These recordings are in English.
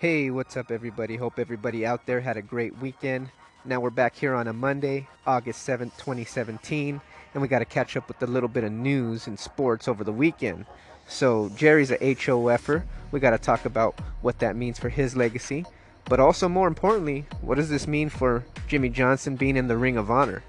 Hey, what's up, everybody? Hope everybody out there had a great weekend. Now we're back here on a Monday, August 7th, 2017, and we got to catch up with a little bit of news and sports over the weekend. So, Jerry's a HOFer. We got to talk about what that means for his legacy, but also more importantly, what does this mean for Jimmy Johnson being in the Ring of Honor?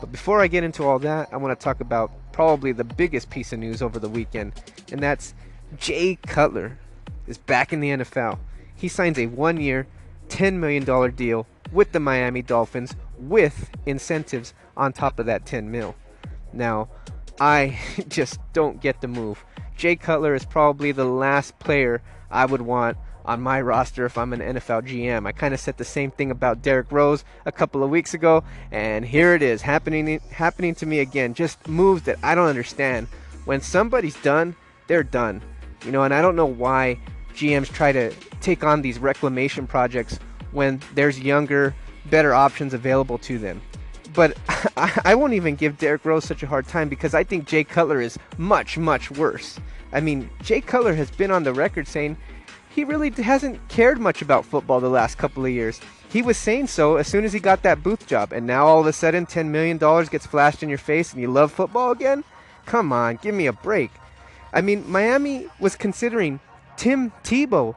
But before I get into all that, I want to talk about probably the biggest piece of news over the weekend, and that's Jay Cutler is back in the NFL. He signs a one year, $10 million deal with the Miami Dolphins with incentives on top of that 10 mil. Now, I just don't get the move. Jay Cutler is probably the last player I would want on my roster if I'm an NFL GM. I kind of said the same thing about Derrick Rose a couple of weeks ago, and here it is happening happening to me again. Just moves that I don't understand. When somebody's done, they're done. You know, and I don't know why GMs try to take on these reclamation projects when there's younger, better options available to them. But I won't even give Derrick Rose such a hard time because I think Jay Cutler is much, much worse. I mean, Jay Cutler has been on the record saying he really hasn't cared much about football the last couple of years. He was saying so as soon as he got that booth job, and now all of a sudden $10 million gets flashed in your face and you love football again? Come on, give me a break. I mean, Miami was considering Tim Tebow.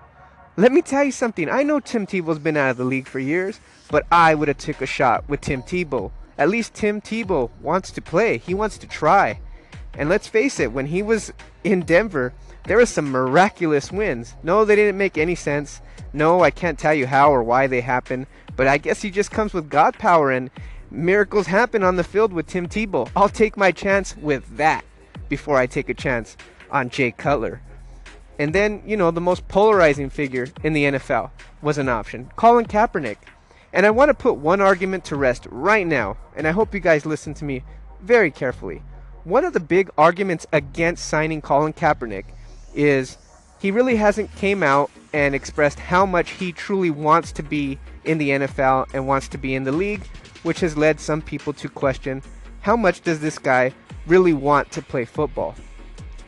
Let me tell you something. I know Tim Tebow's been out of the league for years, but I would have took a shot with Tim Tebow. At least Tim Tebow wants to play. He wants to try. And let's face it, when he was in Denver, there were some miraculous wins. No, they didn't make any sense. No, I can't tell you how or why they happened, but I guess he just comes with God power and miracles happen on the field with Tim Tebow. I'll take my chance with that before I take a chance on Jay Cutler. And then, you know, the most polarizing figure in the NFL was an option Colin Kaepernick. And I want to put one argument to rest right now, and I hope you guys listen to me very carefully. One of the big arguments against signing Colin Kaepernick is he really hasn't came out and expressed how much he truly wants to be in the NFL and wants to be in the league, which has led some people to question how much does this guy really want to play football?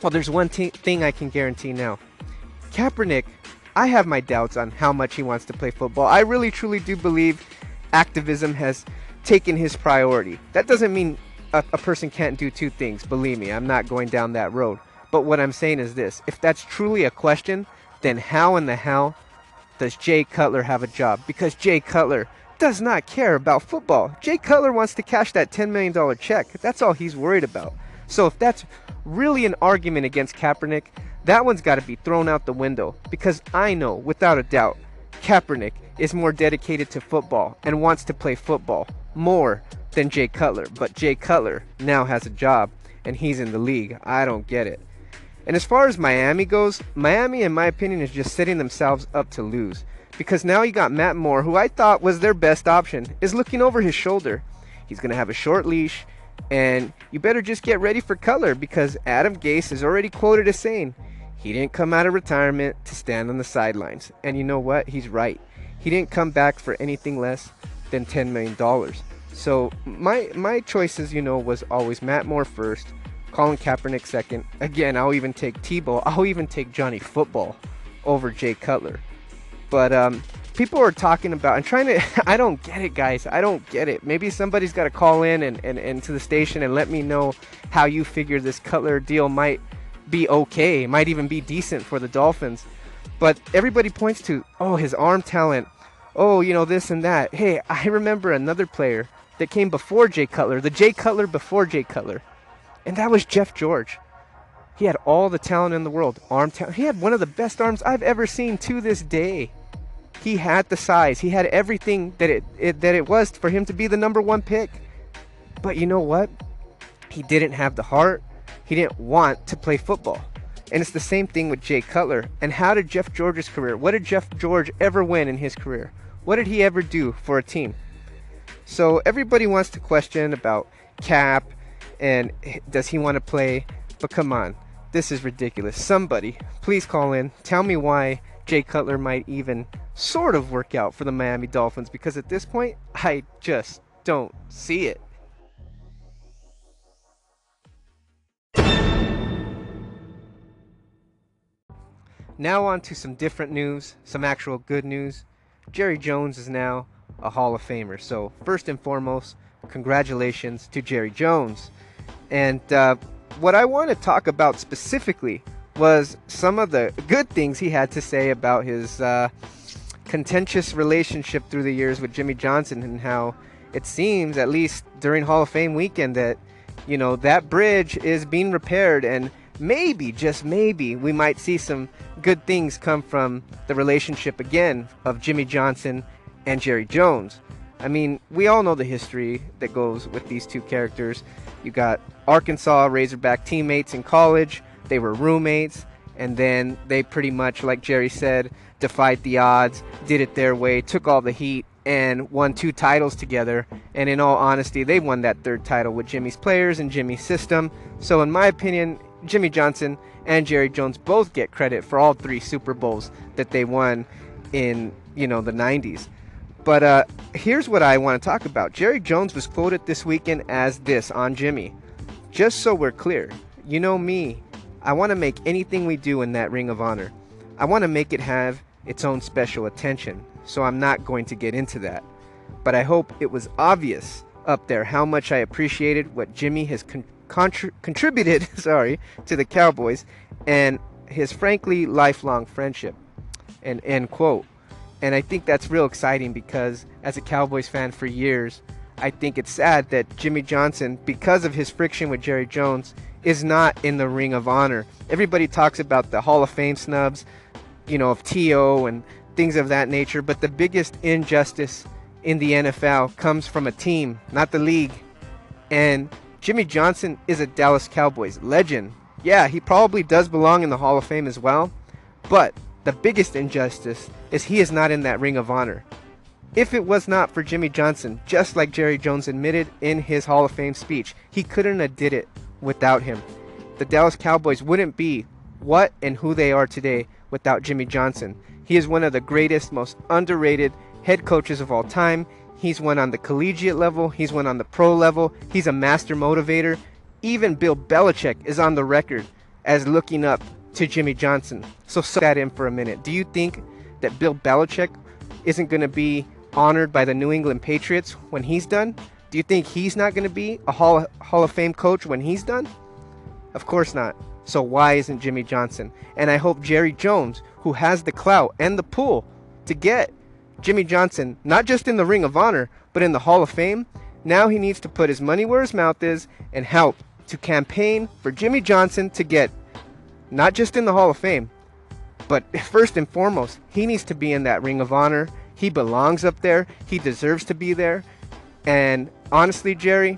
Well, there's one t- thing I can guarantee now. Kaepernick, I have my doubts on how much he wants to play football. I really truly do believe activism has taken his priority. That doesn't mean a, a person can't do two things. Believe me, I'm not going down that road. But what I'm saying is this if that's truly a question, then how in the hell does Jay Cutler have a job? Because Jay Cutler does not care about football. Jay Cutler wants to cash that $10 million check. That's all he's worried about. So if that's really an argument against Kaepernick, that one's got to be thrown out the window. Because I know, without a doubt, Kaepernick is more dedicated to football and wants to play football more than Jay Cutler. But Jay Cutler now has a job and he's in the league. I don't get it. And as far as Miami goes, Miami, in my opinion, is just setting themselves up to lose. Because now you got Matt Moore, who I thought was their best option, is looking over his shoulder. He's going to have a short leash, and you better just get ready for color because Adam Gase is already quoted as saying he didn't come out of retirement to stand on the sidelines. And you know what? He's right. He didn't come back for anything less than $10 million. So my my choices, you know, was always Matt Moore first, Colin Kaepernick second. Again, I'll even take Tebow. I'll even take Johnny Football over Jay Cutler. But um, people are talking about and trying to. I don't get it, guys. I don't get it. Maybe somebody's got to call in and, and, and to the station and let me know how you figure this Cutler deal might be okay, might even be decent for the Dolphins. But everybody points to, oh, his arm talent. Oh, you know, this and that. Hey, I remember another player that came before Jay Cutler, the Jay Cutler before Jay Cutler and that was Jeff George. He had all the talent in the world. Arm talent. He had one of the best arms I've ever seen to this day. He had the size. He had everything that it, it that it was for him to be the number one pick. But you know what? He didn't have the heart. He didn't want to play football. And it's the same thing with Jay Cutler. And how did Jeff George's career? What did Jeff George ever win in his career? What did he ever do for a team? So everybody wants to question about Cap and does he want to play? But come on, this is ridiculous. Somebody, please call in. Tell me why Jay Cutler might even sort of work out for the Miami Dolphins because at this point, I just don't see it. Now, on to some different news, some actual good news. Jerry Jones is now a Hall of Famer. So, first and foremost, congratulations to Jerry Jones. And uh, what I want to talk about specifically was some of the good things he had to say about his uh, contentious relationship through the years with Jimmy Johnson and how it seems, at least during Hall of Fame weekend, that you know that bridge is being repaired and maybe just maybe we might see some good things come from the relationship again of Jimmy Johnson and Jerry Jones. I mean, we all know the history that goes with these two characters. You got Arkansas Razorback teammates in college, they were roommates, and then they pretty much, like Jerry said, defied the odds, did it their way, took all the heat, and won two titles together. And in all honesty, they won that third title with Jimmy's players and Jimmy's system. So, in my opinion, Jimmy Johnson and Jerry Jones both get credit for all three Super Bowls that they won in, you know, the 90s. But uh, here's what I want to talk about. Jerry Jones was quoted this weekend as this on Jimmy. Just so we're clear, you know me, I want to make anything we do in that Ring of Honor. I want to make it have its own special attention, so I'm not going to get into that. But I hope it was obvious up there how much I appreciated what Jimmy has con- contri- contributed, sorry, to the Cowboys and his frankly lifelong friendship. And end quote. And I think that's real exciting because as a Cowboys fan for years, I think it's sad that Jimmy Johnson, because of his friction with Jerry Jones, is not in the Ring of Honor. Everybody talks about the Hall of Fame snubs, you know, of T.O. and things of that nature, but the biggest injustice in the NFL comes from a team, not the league. And Jimmy Johnson is a Dallas Cowboys legend. Yeah, he probably does belong in the Hall of Fame as well, but the biggest injustice is he is not in that Ring of Honor. If it was not for Jimmy Johnson, just like Jerry Jones admitted in his Hall of Fame speech, he couldn't have did it without him. The Dallas Cowboys wouldn't be what and who they are today without Jimmy Johnson. He is one of the greatest, most underrated head coaches of all time. He's one on the collegiate level, he's one on the pro level, he's a master motivator. Even Bill Belichick is on the record as looking up to Jimmy Johnson. So soak that in for a minute. Do you think that Bill Belichick isn't going to be honored by the New England Patriots when he's done? Do you think he's not going to be a Hall, Hall of Fame coach when he's done? Of course not. So why isn't Jimmy Johnson? And I hope Jerry Jones, who has the clout and the pull to get Jimmy Johnson, not just in the Ring of Honor, but in the Hall of Fame, now he needs to put his money where his mouth is and help to campaign for Jimmy Johnson to get not just in the Hall of Fame, but first and foremost, he needs to be in that Ring of Honor. He belongs up there. He deserves to be there. And honestly, Jerry,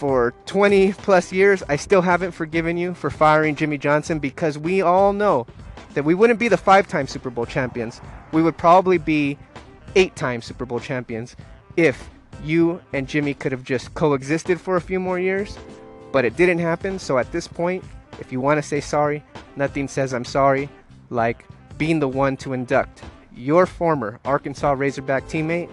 for 20 plus years, I still haven't forgiven you for firing Jimmy Johnson because we all know that we wouldn't be the five time Super Bowl champions. We would probably be eight time Super Bowl champions if you and Jimmy could have just coexisted for a few more years. But it didn't happen. So at this point, if you want to say sorry, nothing says I'm sorry like being the one to induct your former Arkansas Razorback teammate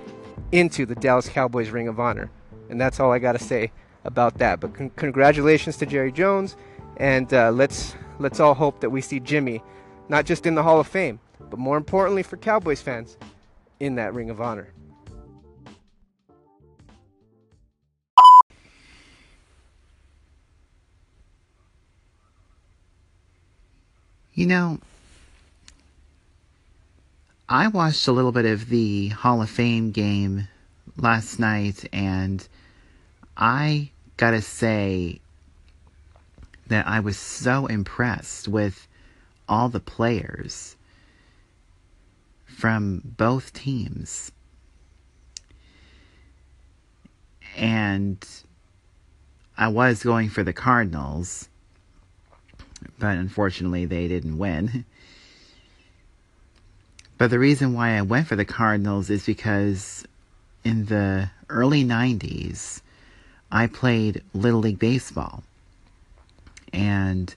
into the Dallas Cowboys Ring of Honor. And that's all I got to say about that. But con- congratulations to Jerry Jones, and uh, let's let's all hope that we see Jimmy, not just in the Hall of Fame, but more importantly for Cowboys fans, in that Ring of Honor. You know, I watched a little bit of the Hall of Fame game last night, and I gotta say that I was so impressed with all the players from both teams. And I was going for the Cardinals but unfortunately they didn't win. But the reason why I went for the Cardinals is because in the early 90s, I played Little League Baseball. And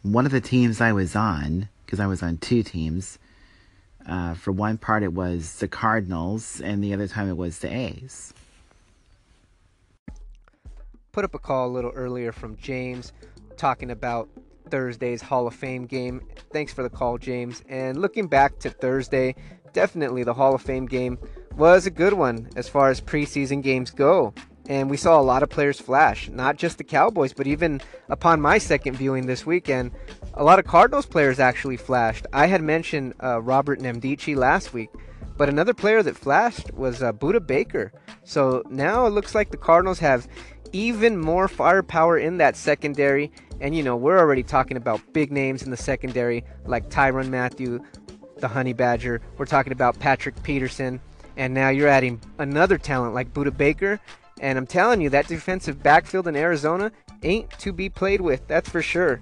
one of the teams I was on, because I was on two teams, uh, for one part it was the Cardinals, and the other time it was the A's. Put up a call a little earlier from James talking about Thursday's Hall of Fame game. Thanks for the call, James. And looking back to Thursday, definitely the Hall of Fame game was a good one as far as preseason games go. And we saw a lot of players flash, not just the Cowboys, but even upon my second viewing this weekend, a lot of Cardinals players actually flashed. I had mentioned uh, Robert Nkemdiche last week, but another player that flashed was uh, Baker. So now it looks like the Cardinals have even more firepower in that secondary. And, you know, we're already talking about big names in the secondary like Tyrann Mathieu, the Honey Badger. We're talking about Patrick Peterson. And now you're adding another talent like Budda Baker. And I'm telling you, that defensive backfield in Arizona ain't to be played with, that's for sure.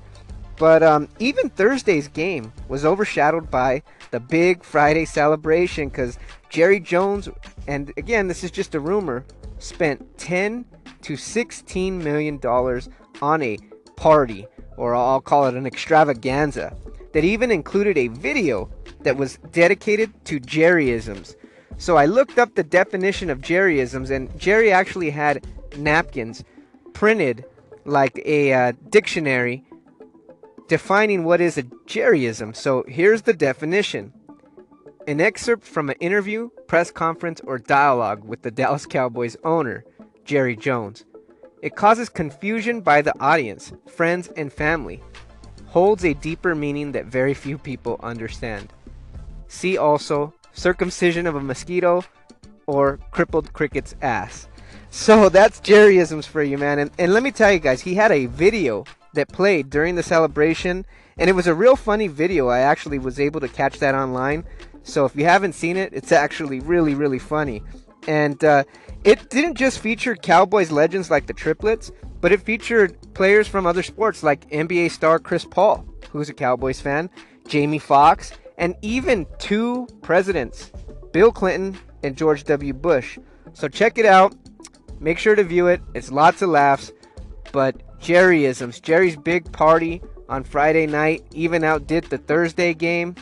But um, even Thursday's game was overshadowed by the big Friday celebration because Jerry Jones, and again, this is just a rumor, spent 10 to 16 million dollars on a party, or I'll call it an extravaganza, that even included a video that was dedicated to Jerryisms. So I looked up the definition of Jerryisms, and Jerry actually had napkins printed like a uh, dictionary defining what is a Jerryism. So here's the definition an excerpt from an interview, press conference, or dialogue with the Dallas Cowboys owner, Jerry Jones. It causes confusion by the audience, friends, and family. Holds a deeper meaning that very few people understand. See also circumcision of a mosquito or crippled cricket's ass. So that's Jerryisms for you, man. And, and let me tell you guys, he had a video that played during the celebration, and it was a real funny video. I actually was able to catch that online. So if you haven't seen it, it's actually really, really funny. And uh, it didn't just feature Cowboys legends like the triplets, but it featured players from other sports like NBA star Chris Paul, who's a Cowboys fan, Jamie Foxx, and even two presidents, Bill Clinton and George W. Bush. So check it out. Make sure to view it. It's lots of laughs. But Jerryisms, Jerry's big party on Friday night even outdid the Thursday game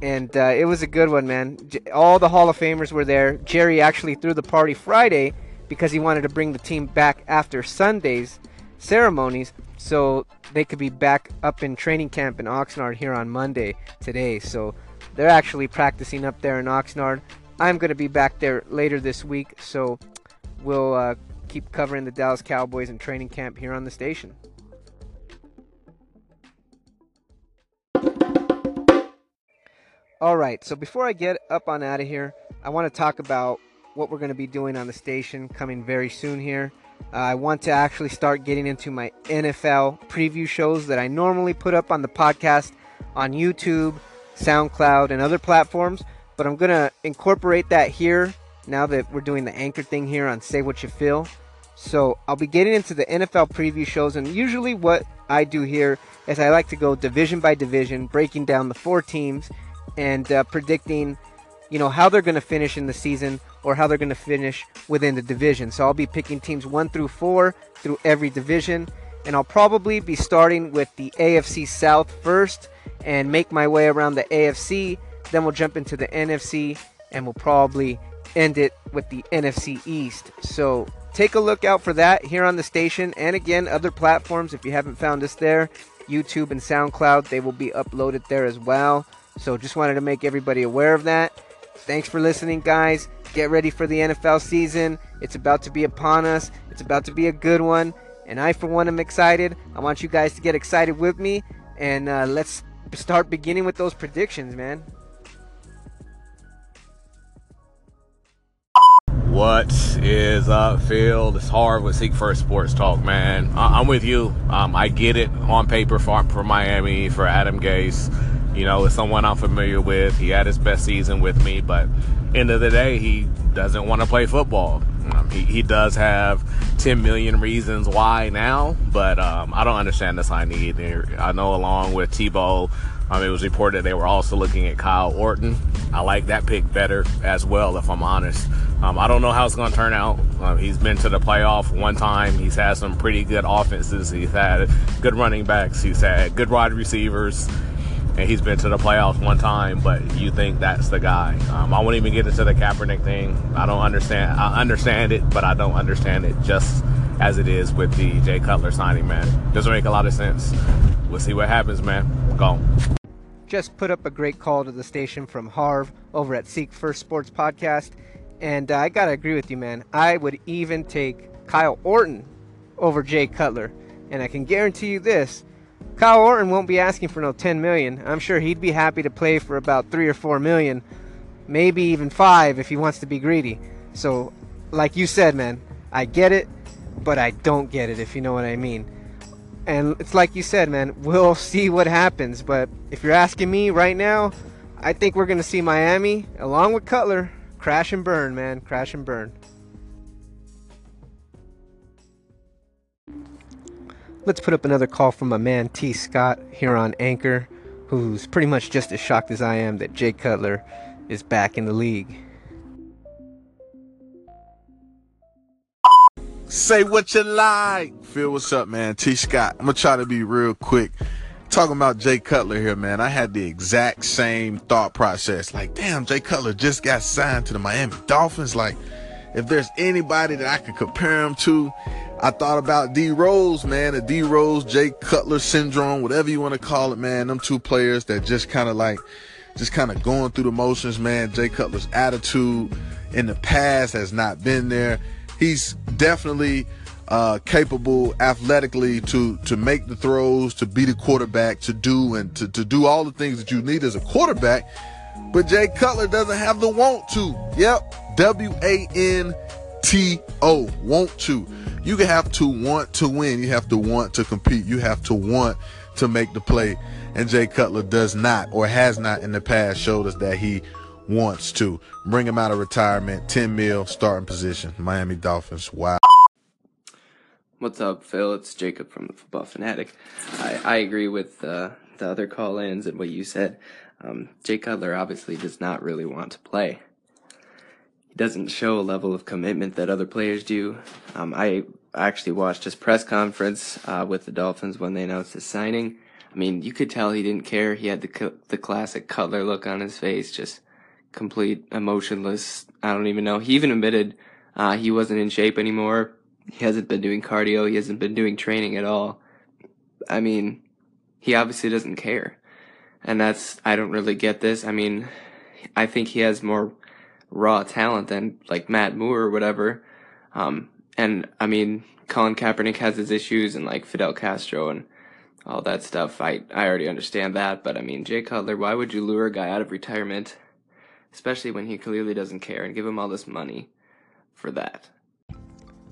and uh, it was a good one, man. All the Hall of Famers were there. Jerry actually threw the party Friday because he wanted to bring the team back after Sunday's ceremonies, so they could be back up in training camp in Oxnard here on Monday today. So they're actually practicing up there in Oxnard. I'm going to be back there later this week, so we'll uh, keep covering the Dallas Cowboys in training camp here on the station. All right, so before I get up on out of here, I want to talk about what we're going to be doing on the station coming very soon here. Uh, I want to actually start getting into my NFL preview shows that I normally put up on the podcast on YouTube, SoundCloud, and other platforms, but I'm going to incorporate that here now that we're doing the anchor thing here on Say What You Feel. So I'll be getting into the NFL preview shows, and usually what I do here is I like to go division by division, breaking down the four teams and uh, predicting, you know, how they're going to finish in the season or how they're going to finish within the division. So I'll be picking teams one through four through every division, and I'll probably be starting with the AFC South first and make my way around the AFC. Then we'll jump into the NFC, and we'll probably end it with the NFC East. So take a look out for that here on the station, and again, other platforms. If you haven't found us there, YouTube and SoundCloud, they will be uploaded there as well. So just wanted to make everybody aware of that. Thanks for listening, guys. Get ready for the NFL season. It's about to be upon us. It's about to be a good one. And I, for one, am excited. I want you guys to get excited with me. And uh, let's start beginning with those predictions, man. What is up, Phil? It's Harv with Seek First Sports Talk, man. I- am with you. Um, I get it on paper for, for Miami, for Adam Gase. You know, it's someone I'm familiar with. He had his best season with me, but end of the day, he doesn't want to play football. Um, he, he does have 10 million reasons why now, but um, I don't understand the signing either. I know along with Tebow, um, it was reported they were also looking at Kyle Orton. I like that pick better as well, if I'm honest. Um, I don't know how it's going to turn out. Um, he's been to the playoff one time. He's had some pretty good offenses. He's had good running backs. He's had good wide receivers and he's been to the playoffs one time, but you think that's the guy. Um, I won't even get into the Kaepernick thing. I don't understand. I understand it, but I don't understand it just as it is with the Jay Cutler signing, man. Doesn't make a lot of sense. We'll see what happens, man. Go. Just put up a great call to the station from Harv over at Seek First Sports Podcast. And uh, I got to agree with you, man. I would even take Kyle Orton over Jay Cutler. And I can guarantee you this Kyle Orton won't be asking for no 10 million. I'm sure he'd be happy to play for about 3 or 4 million, maybe even 5 if he wants to be greedy. So, like you said, man, I get it, but I don't get it if you know what I mean. And it's like you said, man, we'll see what happens, but if you're asking me right now, I think we're going to see Miami along with Cutler crash and burn, man, crash and burn. Let's put up another call from my man T. Scott here on Anchor, who's pretty much just as shocked as I am that Jay Cutler is back in the league. Say what you like. Phil, what's up, man? T. Scott. I'm gonna try to be real quick. Talking about Jay Cutler here, man. I had the exact same thought process. Like, damn, Jay Cutler just got signed to the Miami Dolphins. Like, if there's anybody that I could compare him to, I thought about D Rose, man, the D Rose, Jay Cutler syndrome, whatever you want to call it, man. Them two players that just kind of like, just kind of going through the motions, man. Jay Cutler's attitude in the past has not been there. He's definitely uh, capable athletically to to make the throws, to be the quarterback, to do and to, to do all the things that you need as a quarterback. But Jay Cutler doesn't have the want to. Yep. W A N T O. Want to. You have to want to win. You have to want to compete. You have to want to make the play. And Jay Cutler does not or has not in the past showed us that he wants to. Bring him out of retirement. 10 mil starting position. Miami Dolphins. Wow. What's up, Phil? It's Jacob from the Football Fanatic. I, I agree with uh, the other call ins and what you said. Um, Jay Cutler obviously does not really want to play he doesn't show a level of commitment that other players do. Um, I actually watched his press conference uh, with the Dolphins when they announced his signing. I mean, you could tell he didn't care. He had the the classic Cutler look on his face, just complete emotionless. I don't even know. He even admitted uh, he wasn't in shape anymore. He hasn't been doing cardio. He hasn't been doing training at all. I mean, he obviously doesn't care. And that's, I don't really get this. I mean, I think he has more raw talent than like Matt Moore or whatever. Um, and I mean, Colin Kaepernick has his issues and like Fidel Castro and all that stuff. I, I already understand that, but I mean, Jay Cutler, why would you lure a guy out of retirement, especially when he clearly doesn't care and give him all this money for that?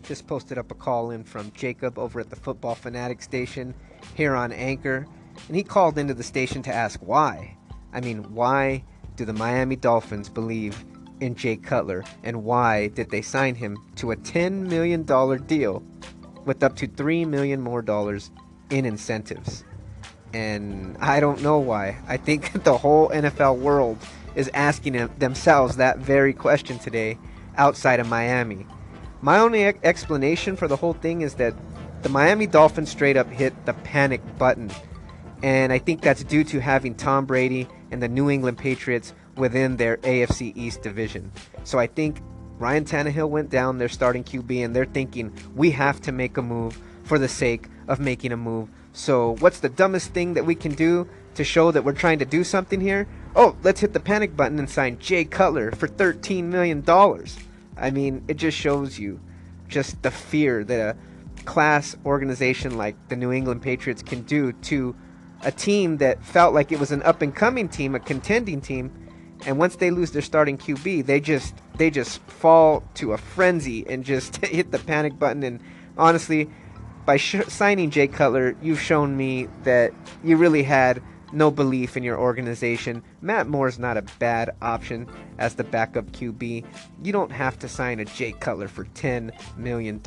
Just posted up a call in from Jacob over at the Football Fanatic station here on Anchor, and he called into the station to ask why. I mean, why do the Miami Dolphins believe in Jay Cutler, and why did they sign him to a $10 million deal with up to 3 million more dollars in incentives? And I don't know why. I think the whole NFL world is asking themselves that very question today outside of Miami. My only explanation for the whole thing is that the Miami Dolphins straight up hit the panic button. And I think that's due to having Tom Brady and the New England Patriots within their AFC East division. So I think Ryan Tannehill went down, their starting QB, and they're thinking we have to make a move for the sake of making a move. So what's the dumbest thing that we can do to show that we're trying to do something here? Oh, let's hit the panic button and sign Jay Cutler for $13 million. I mean, it just shows you just the fear that a class organization like the New England Patriots can do to a team that felt like it was an up and coming team, a contending team, and once they lose their starting QB, they just they just fall to a frenzy and just hit the panic button. And honestly, by sh- signing Jay Cutler, you've shown me that you really had no belief in your organization. Matt Moore's not a bad option as the backup QB. You don't have to sign a Jay Cutler for $10 million.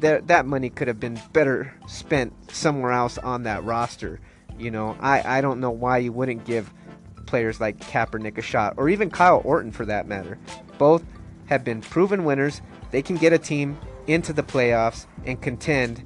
That, that money could have been better spent somewhere else on that roster. You know, I, I don't know why you wouldn't give players like Kaepernick a shot, or even Kyle Orton for that matter. Both have been proven winners. They can get a team into the playoffs and contend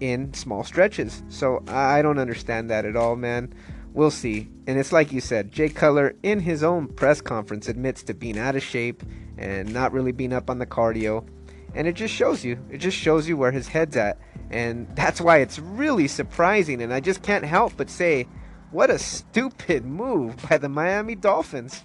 in small stretches. So I don't understand that at all, man. We'll see. And it's like you said, Jay Cutler, in his own press conference, admits to being out of shape and not really being up on the cardio. and it just shows you. It just shows you where his head's at, and that's why it's really surprising. And I just can't help but say, what a stupid move by the Miami Dolphins.